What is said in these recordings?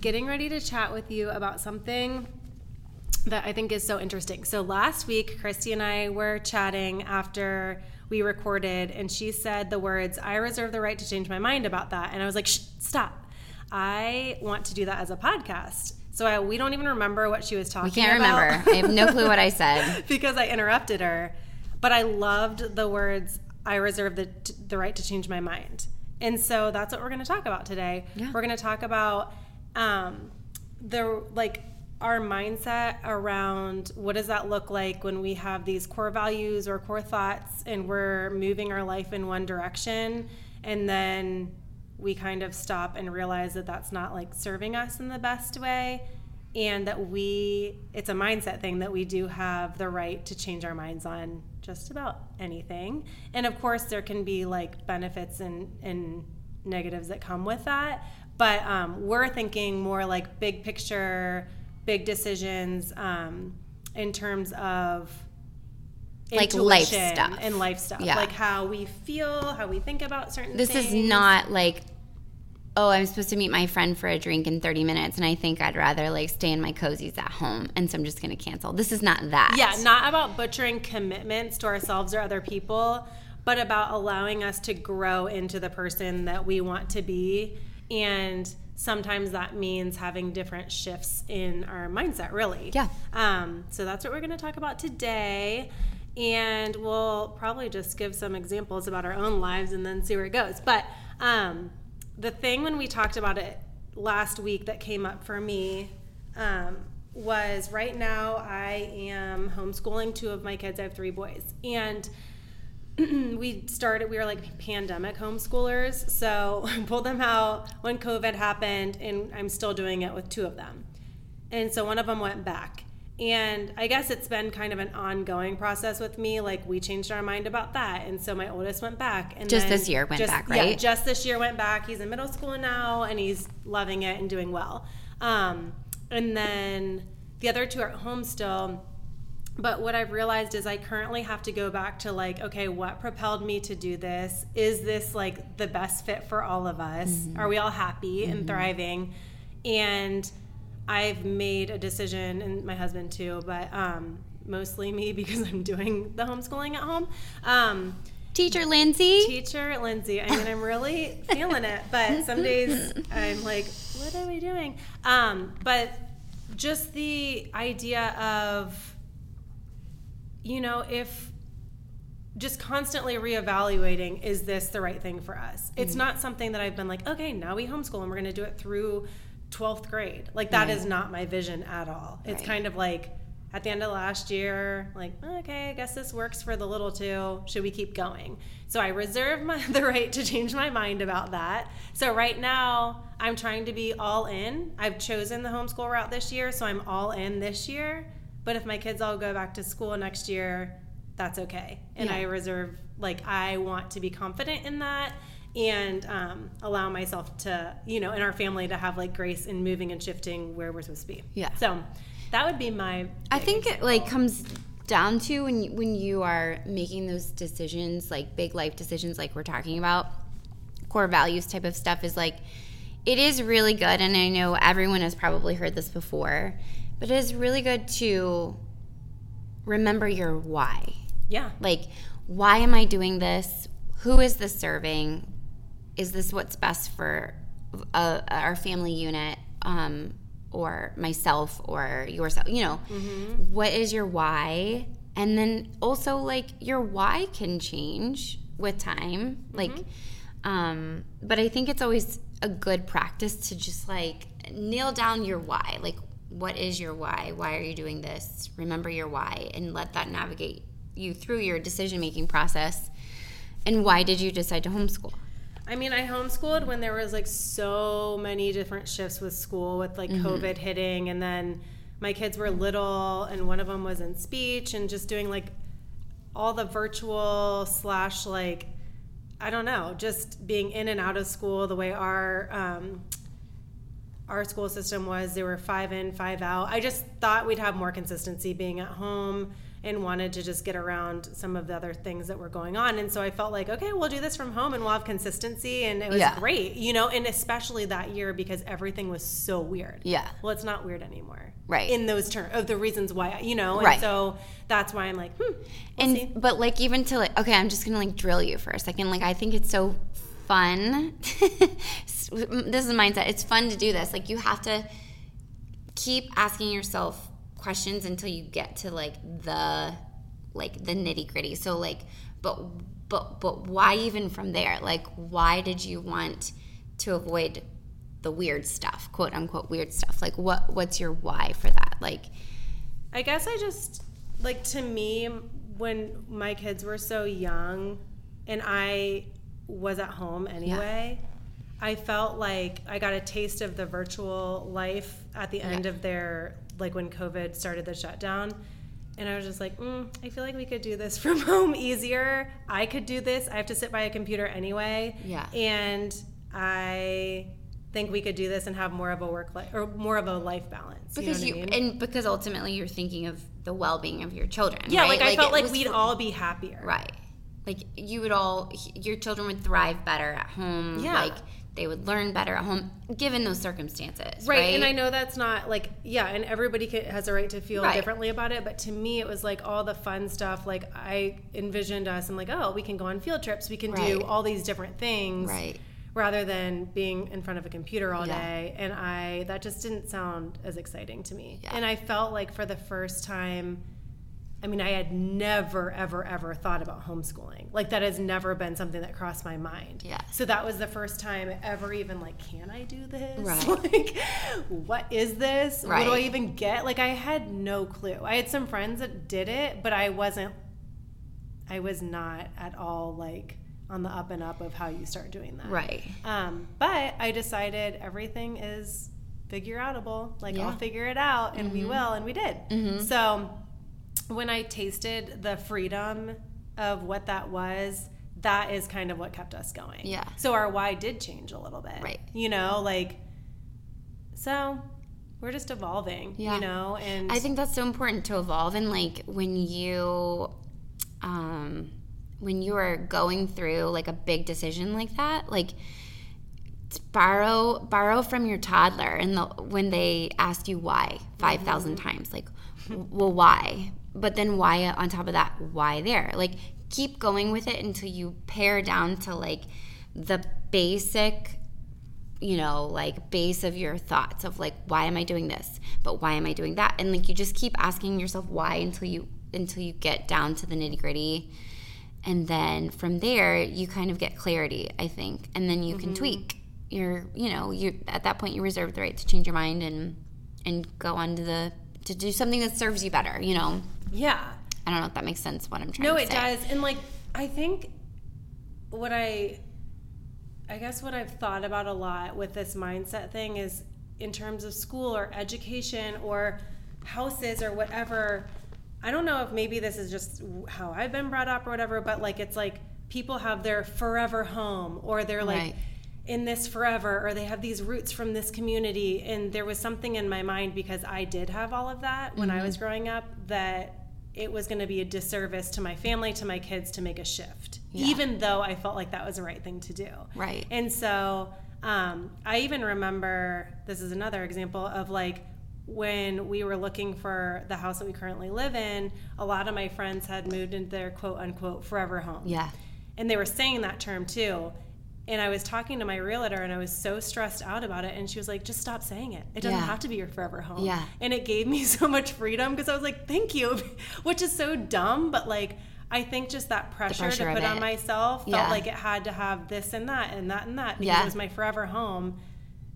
getting ready to chat with you about something that I think is so interesting. So last week, Christy and I were chatting after we recorded, and she said the words, I reserve the right to change my mind about that. And I was like, stop. I want to do that as a podcast. So I, we don't even remember what she was talking about. We can't about. remember. I have no clue what I said. because I interrupted her. But I loved the words, I reserve the, the right to change my mind. And so that's what we're going to talk about today. Yeah. We're going to talk about um, the like our mindset around what does that look like when we have these core values or core thoughts and we're moving our life in one direction and then we kind of stop and realize that that's not like serving us in the best way and that we it's a mindset thing that we do have the right to change our minds on just about anything. And of course there can be like benefits and and negatives that come with that but um, we're thinking more like big picture big decisions um, in terms of Like life stuff. and life stuff Yeah. like how we feel how we think about certain This things is not like, oh, I'm supposed to meet my friend for a drink in 30 minutes, and I think I'd rather like stay in my cozies at home, and so I'm just going to cancel. This is not that. Yeah, not about butchering commitments to ourselves or other people, but about allowing us to grow into the person that we want to be. And sometimes that means having different shifts in our mindset, really. Yeah. Um, so that's what we're going to talk about today. And we'll probably just give some examples about our own lives and then see where it goes. But um, the thing when we talked about it last week that came up for me um, was right now I am homeschooling two of my kids. I have three boys. And we started, we were like pandemic homeschoolers. So I pulled them out when COVID happened, and I'm still doing it with two of them. And so one of them went back. And I guess it's been kind of an ongoing process with me. Like we changed our mind about that, and so my oldest went back. And Just this year went just- back, Yeah, right? just this year went back. He's in middle school now, and he's loving it and doing well. Um, and then the other two are at home still. But what I've realized is I currently have to go back to like, okay, what propelled me to do this? Is this like the best fit for all of us? Mm-hmm. Are we all happy and thriving? And I've made a decision, and my husband too, but um, mostly me because I'm doing the homeschooling at home. Um, Teacher Lindsay. teacher Lindsay. I mean, I'm really feeling it, but some days I'm like, what are we doing? Um, but just the idea of, you know, if just constantly reevaluating, is this the right thing for us? It's Mm-hmm. not something that I've been like, okay, now we homeschool and we're going to do it through 12th grade. Like, that is not my vision at all. It's kind of like, at the end of last year, like, okay, I guess this works for the little two. Should we keep going? So I reserve my, the right to change my mind about that. So right now, I'm trying to be all in. I've chosen the homeschool route this year, so I'm all in this year. But if my kids all go back to school next year, that's okay. And Yeah. I reserve, like, I want to be confident in that and um, allow myself to, you know, in our family to have like grace in moving and shifting where we're supposed to be. Yeah. So that would be my. I think it example. like comes down to when you, when you are making those decisions, like big life decisions, like we're talking about, core values type of stuff is like it is really good, and I know everyone has probably heard this before, but it is really good to remember your why. Yeah. Like, why am I doing this? Who is this serving? Is this what's best for uh, our family unit um, or myself or yourself? You know, what is your why? And then also, like, your why can change with time. Like, um, but I think it's always a good practice to just like nail down your why. Like, what is your why? Why are you doing this? Remember your why and let that navigate you through your decision making process. And why did you decide to homeschool? I mean, I homeschooled when there was like so many different shifts with school with like Mm-hmm. COVID hitting and then my kids were little and one of them was in speech and just doing like all the virtual slash like I don't know, just being in and out of school the way our um, our school system was. They were five in, five out. I just thought we'd have more consistency being at home and wanted to just get around some of the other things that were going on. And so I felt like, okay, we'll do this from home and we'll have consistency. And it was Yeah. great, you know, and especially that year because everything was so weird. Yeah. Well, it's not weird anymore. Right. In those terms of the reasons why, you know, and Right. so that's why I'm like, hmm, we'll and see. but like even to like okay i'm just gonna like drill you for a second like i think it's so fun. This is a mindset. It's fun to do this. Like you have to keep asking yourself questions until you get to like the like the nitty gritty so like but but but why even from there? Like why did you want to avoid the weird stuff quote unquote weird stuff? Like what what's your why for that? Like I guess I just like to me when my kids were so young and I was at home anyway, I felt like I got a taste of the virtual life at the end Yeah. of their like when COVID started the shutdown. And I was just like, mm, I feel like we could do this from home easier. I could do this. I have to sit by a computer anyway. Yeah. And I think we could do this and have more of a work life or more of a life balance. because you, you, know what I mean? and because ultimately you're thinking of the well-being of your children Yeah, right? like, I felt like we'd for- all be happier. right like you would all your children would thrive better at home Yeah. like they would learn better at home given those circumstances Right. right, And I know that's not like, yeah, and everybody has a right to feel Right. differently about it. But to me, it was like all the fun stuff. Like I envisioned us and like, oh, we can go on field trips. We can Right. do all these different things. Right. Rather than being in front of a computer all Yeah. day. And I, that just didn't sound as exciting to me. Yeah. And I felt like for the first time, I mean, I had never, ever, ever thought about homeschooling. Like that has never been something that crossed my mind. Yeah. So that was the first time ever even like, can I do this? Right. like, what is this? Right. What do I even get? Like, I had no clue. I had some friends that did it, but I wasn't. I was not at all like on the up and up of how you start doing that. right Um, but I decided everything is figure outable. Like Yeah. Mm-hmm. I'll figure it out, and we will, and we did. So when I tasted the freedom of what that was, that is kind of what kept us going. Yeah. So our why did change a little bit. Right. You know, like so we're just evolving. Yeah. You know, and I think that's so important to evolve and like when you um when you are going through like a big decision like that, like borrow borrow from your toddler and the, when they ask you why 5000 times like well why but then why on top of that why there like keep going with it until you pare down to like the basic you know, like base of your thoughts of like why am I doing this? But why am I doing that? And like you just keep asking yourself why until you until you get down to the nitty gritty. And then from there you kind of get clarity, I think. And then you can mm-hmm. tweak. You're you know, you at that point you reserve the right to change your mind and and go on to the to do something that serves you better, you know. yeah. I don't know if that makes sense what I'm trying No, to say. No, it does. And like I think what I I guess what I've thought about a lot with this mindset thing is in terms of school or education or houses or whatever. I don't know if maybe this is just how I've been brought up or whatever, but like it's like people have their forever home or they're like Right. In this forever or they have these roots from this community and there was something in my mind because I did have all of that when I Mm-hmm. was growing up that it was going to be a disservice to my family to my kids to make a shift Yeah. even though I felt like that was the right thing to do Right. and so um, I even remember this is another example of like when we were looking for the house that we currently live in, a lot of my friends had moved into their quote unquote forever home. Yeah. And they were saying that term too. And I was talking to my realtor and I was so stressed out about it. And she was like, just stop saying it. It doesn't Yeah. have to be your forever home. Yeah. And it gave me so much freedom because I was like, thank you, which is so dumb. But like, I think just that pressure, pressure to put on myself felt Yeah. like it had to have this and that and that and that because Yeah. it was my forever home.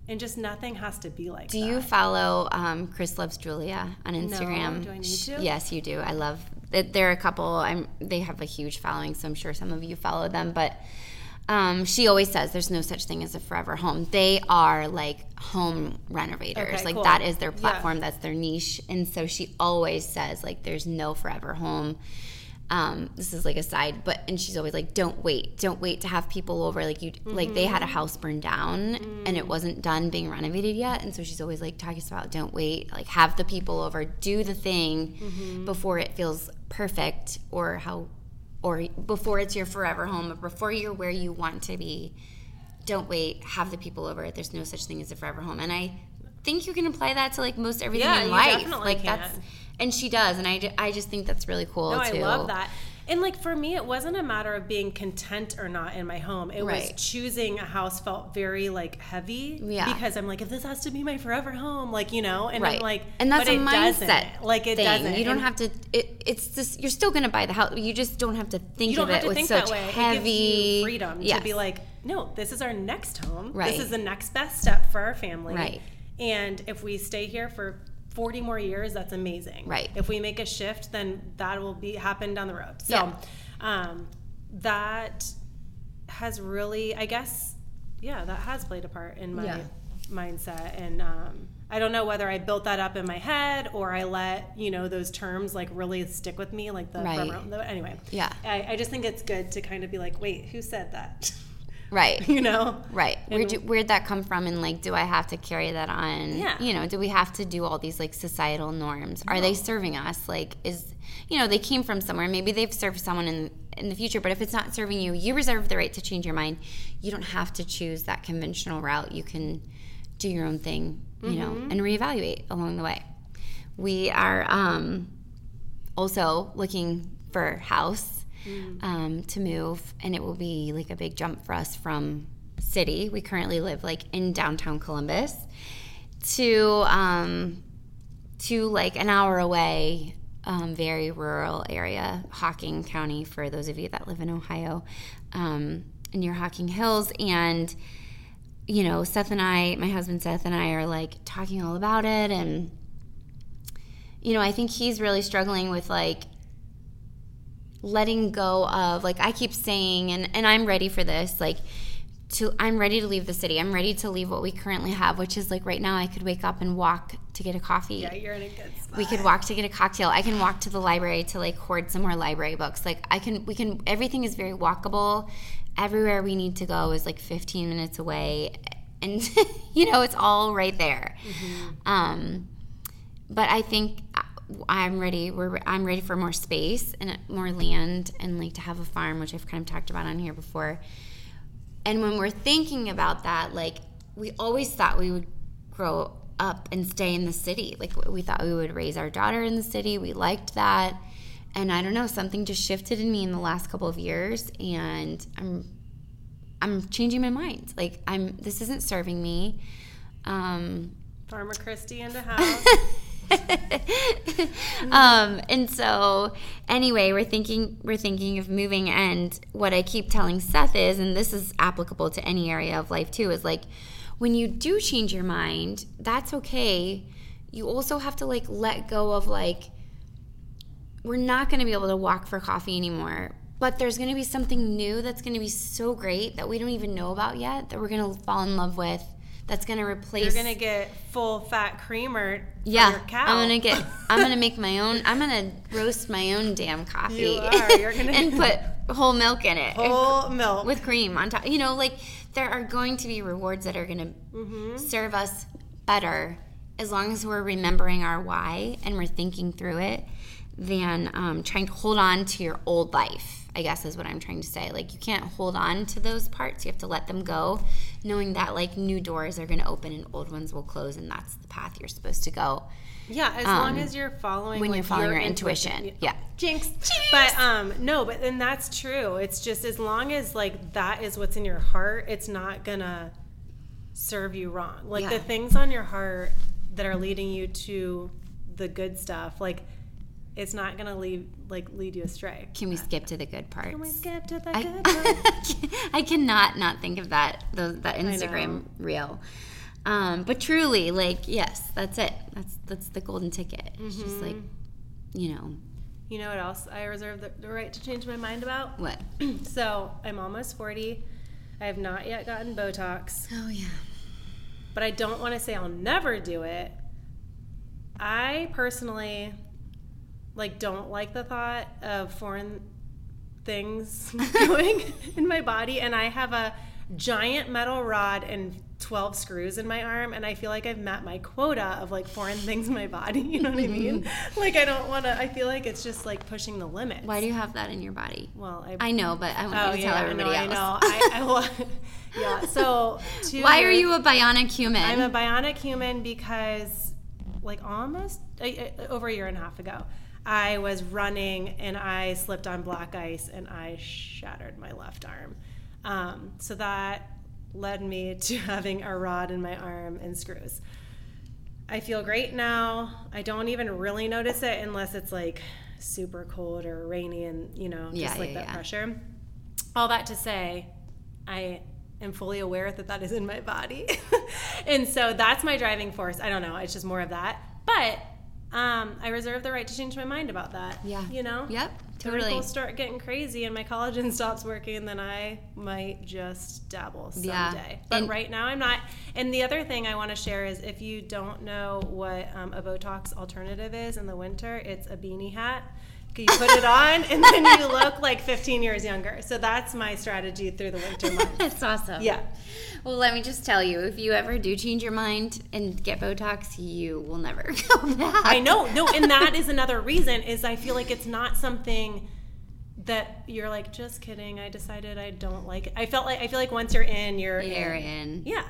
And just nothing has to be like Do that. you follow um, Chris Loves Julia on Instagram? No, Do I need to? Yes, you do. I love that. There are a couple. I'm. They have a huge following, so I'm sure some of you follow them. But Um, she always says there's no such thing as a forever home. They are like home renovators. Okay, like cool. that is their Yeah. platform. That's their niche. And so she always says like there's no forever home. Um, this is like a side, but and she's always like, don't wait, don't wait to have people over. Like you, like they Mm-hmm. had a house burned down and Mm. it wasn't done being renovated yet, and so she's always like talking about don't wait, like have the people over, do the thing Mm-hmm. before it feels perfect or how, or before it's your forever home or before you're where you want to be. Don't wait, have the people over. It. There's no such thing as a forever home, and I think you can apply that to like most everything Yeah, in you life. definitely like can. that's and she does, and I, I just think that's really cool No, too. I love that. And like for me, it wasn't a matter of being content or not in my home. It Right. was choosing a house felt very like heavy. Yeah. Because I'm like, if this has to be my forever home, like you know, and I'm like, and that's a it mindset. doesn't. Like it thing. doesn't. You don't And have to. It, it's just you're still going to buy the house. You just don't have to think You don't of have it to with think such that way. heavy It gives you freedom Yes. to be like, no, this is our next home. Right. This is the next best step for our family. Right. And if we stay here for 40 more years, that's amazing. Right. If we make a shift, then that will be happen down the road. So Yeah. um, that has really, I guess, yeah, that has played a part in my Yeah. mindset. And um, I don't know whether I built that up in my head or I let, you know, those terms like really stick with me, like the, Right. anyway. Yeah. I, I just think it's good to kind of be like, wait, who said that? right. you know? Right. Where do, where'd that come from? And like, do I have to carry that on? Yeah. You know, do we have to do all these like societal norms? Are they serving us? Like, is you know, they came from somewhere. Maybe they've served someone in in the future. But if it's not serving you, you reserve the right to change your mind. You don't have to choose that conventional route. You can do your own thing. You know, Mm-hmm. and reevaluate along the way. We are um, also looking for house Mm. um, to move, and it will be like a big jump for us from city. We currently live like in downtown Columbus to um, to like an hour away, um, very rural area, Hocking County. For those of you that live in Ohio, um, near Hocking Hills, and you know, Seth and I, my husband Seth and I, are like talking all about it, and you know, I think he's really struggling with like letting go of like I keep saying and and I'm ready for this like to I'm ready to leave the city. I'm ready to leave what we currently have, which is like right now I could wake up and walk to get a coffee. Yeah, you're in a good spot. We could walk to get a cocktail. I can walk to the library to like hoard some more library books. Like I can we can everything is very walkable. Everywhere we need to go is like 15 minutes away and you know it's all right there. Um but I think I'm ready. We're I'm ready for more space and more land and like to have a farm, which I've kind of talked about on here before. And when we're thinking about that, like we always thought we would grow up and stay in the city. Like we thought we would raise our daughter in the city. We liked that. And I don't know, something just shifted in me in the last couple of years and I'm I'm changing my mind. Like I'm this isn't serving me. Um Farmer Christy in the house. um, and so anyway, we're thinking we're thinking of moving and what I keep telling Seth is, and this is applicable to any area of life too, is like when you do change your mind, that's okay. You also have to like let go of like we're not going to be able to walk for coffee anymore. But there's going to be something new that's going to be so great that we don't even know about yet that we're going to fall in love with. That's to replace. You're gonna get full fat creamer. Yeah. I'm gonna get. I'm gonna make my own. I'm gonna roast my own damn coffee. You are. You're gonna- and put whole milk in it whole milk. with cream on top. You know, like there are going to be rewards that are gonna Mm-hmm. serve us better as long as we're remembering our why and we're thinking through it than um, trying to hold on to your old life. I guess is what I'm trying to say. Like you can't hold on to those parts. You have to let them go, knowing that like new doors are going to open and old ones will close, and that's the path you're supposed to go. yeah, as long as you're following when like, you're following your your intuition. Yeah. Jinx. Jinx. But um no, but then that's true. It's just as long as like that is what's in your heart, it's not gonna serve you wrong. Like Yeah. the things on your heart that are leading you to the good stuff, like it's not gonna lead like lead you astray. Can we skip to the good parts? Can we skip to the I, good part? I cannot not think of that those, that. Instagram reel. Um, but truly, like, yes, that's it. That's that's the golden ticket. It's just like, Mm-hmm. you know, You know what else I reserve the, the right to change my mind about? what? so I'm almost 40. I have not yet gotten Botox, Oh yeah. but I don't want to say I'll never do it. I personally like don't like the thought of foreign things going in my body and I have a giant metal rod and 12 screws in my arm and I feel like I've met my quota of like foreign things in my body, you know what I mean? like I don't want to I feel like it's just like pushing the limit. Why do you have that in your body? Well, I I know, but I want Oh you to yeah, tell I know, everybody I know. I, I yeah. So, two Why are you a bionic human? I'm a bionic human because, like, almost over a year and a half ago, I was running and I slipped on black ice and I shattered my left arm. Um, so that led me to having a rod in my arm and screws. I feel great now. I don't even really notice it unless it's like super cold or rainy and, you know, just Yeah, like yeah, that yeah. pressure. All that to say, I am fully aware that that is in my body. and so that's my driving force. I don't know. It's just more of that. But um, I reserve the right to change my mind about that. Yeah. You know? Yep, totally. wrinkles start getting crazy and my collagen stops working, then I might just dabble someday. Yeah. But And- right now I'm not. And the other thing I want to share is if you don't know what um, a Botox alternative is in the winter, it's a beanie hat. You put it on and then you look like 15 years younger. So that's my strategy through the winter months. That's awesome. Yeah. Well, let me just tell you, if you ever do change your mind and get Botox, you will never go back. I know. No, and that is another reason is I feel like it's not something that you're like just kidding. I decided I don't like it. I felt like I feel like once you're in, you're You're in. in. Yeah.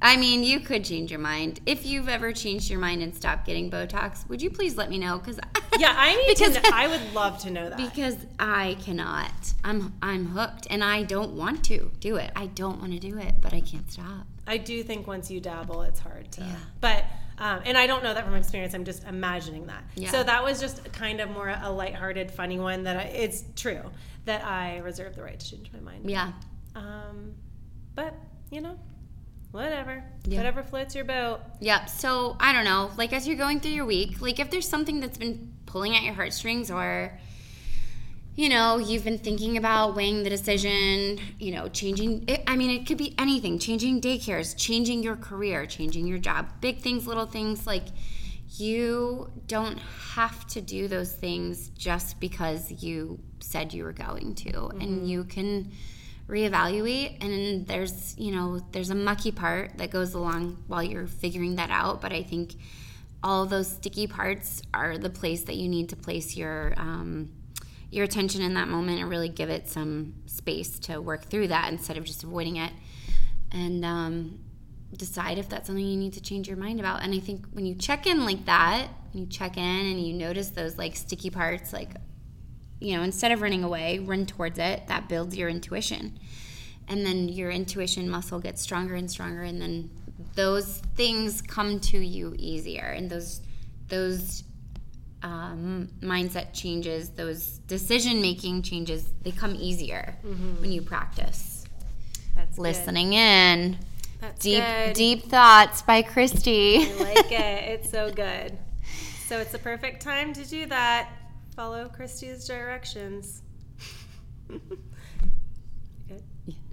I mean, you could change your mind. If you've ever changed your mind and stopped getting Botox, would you please let me know? Because Yeah, I need Because- to know, I would love to know that. because I cannot. I'm I'm hooked, and I don't want to do it. I don't want to do it, but I can't stop. I do think once you dabble, it's hard to. Yeah. But um, and I don't know that from experience. I'm just imagining that. Yeah. So that was just kind of more a lighthearted, funny one. That I, it's true that I reserve the right to change my mind. Yeah. Um, but you know, whatever. Yeah. Whatever floats your boat. Yep. So I don't know. Like as you're going through your week, like if there's something that's been pulling at your heartstrings, or you know, you've been thinking about weighing the decision, you know, changing. It, I mean, it could be anything: changing daycares, changing your career, changing your job. Big things, little things. Like you don't have to do those things just because you said you were going to, and mm-hmm. you can reevaluate and there's you know there's a mucky part that goes along while you're figuring that out but i think all those sticky parts are the place that you need to place your um, your attention in that moment and really give it some space to work through that instead of just avoiding it and um, decide if that's something you need to change your mind about and i think when you check in like that you check in and you notice those like sticky parts like you know, instead of running away, run towards it. That builds your intuition. And then your intuition muscle gets stronger and stronger and then those things come to you easier and those those um, mindset changes, those decision making changes, they come easier when you practice. That's good. Listening in. That's Deep good. deep thoughts by Christy. I like it. It's so good. So it's a perfect time to do that. Follow Christy's directions. good.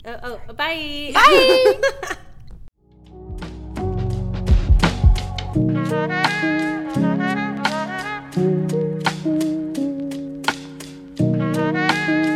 Oh, oh, bye. Bye. Thank you.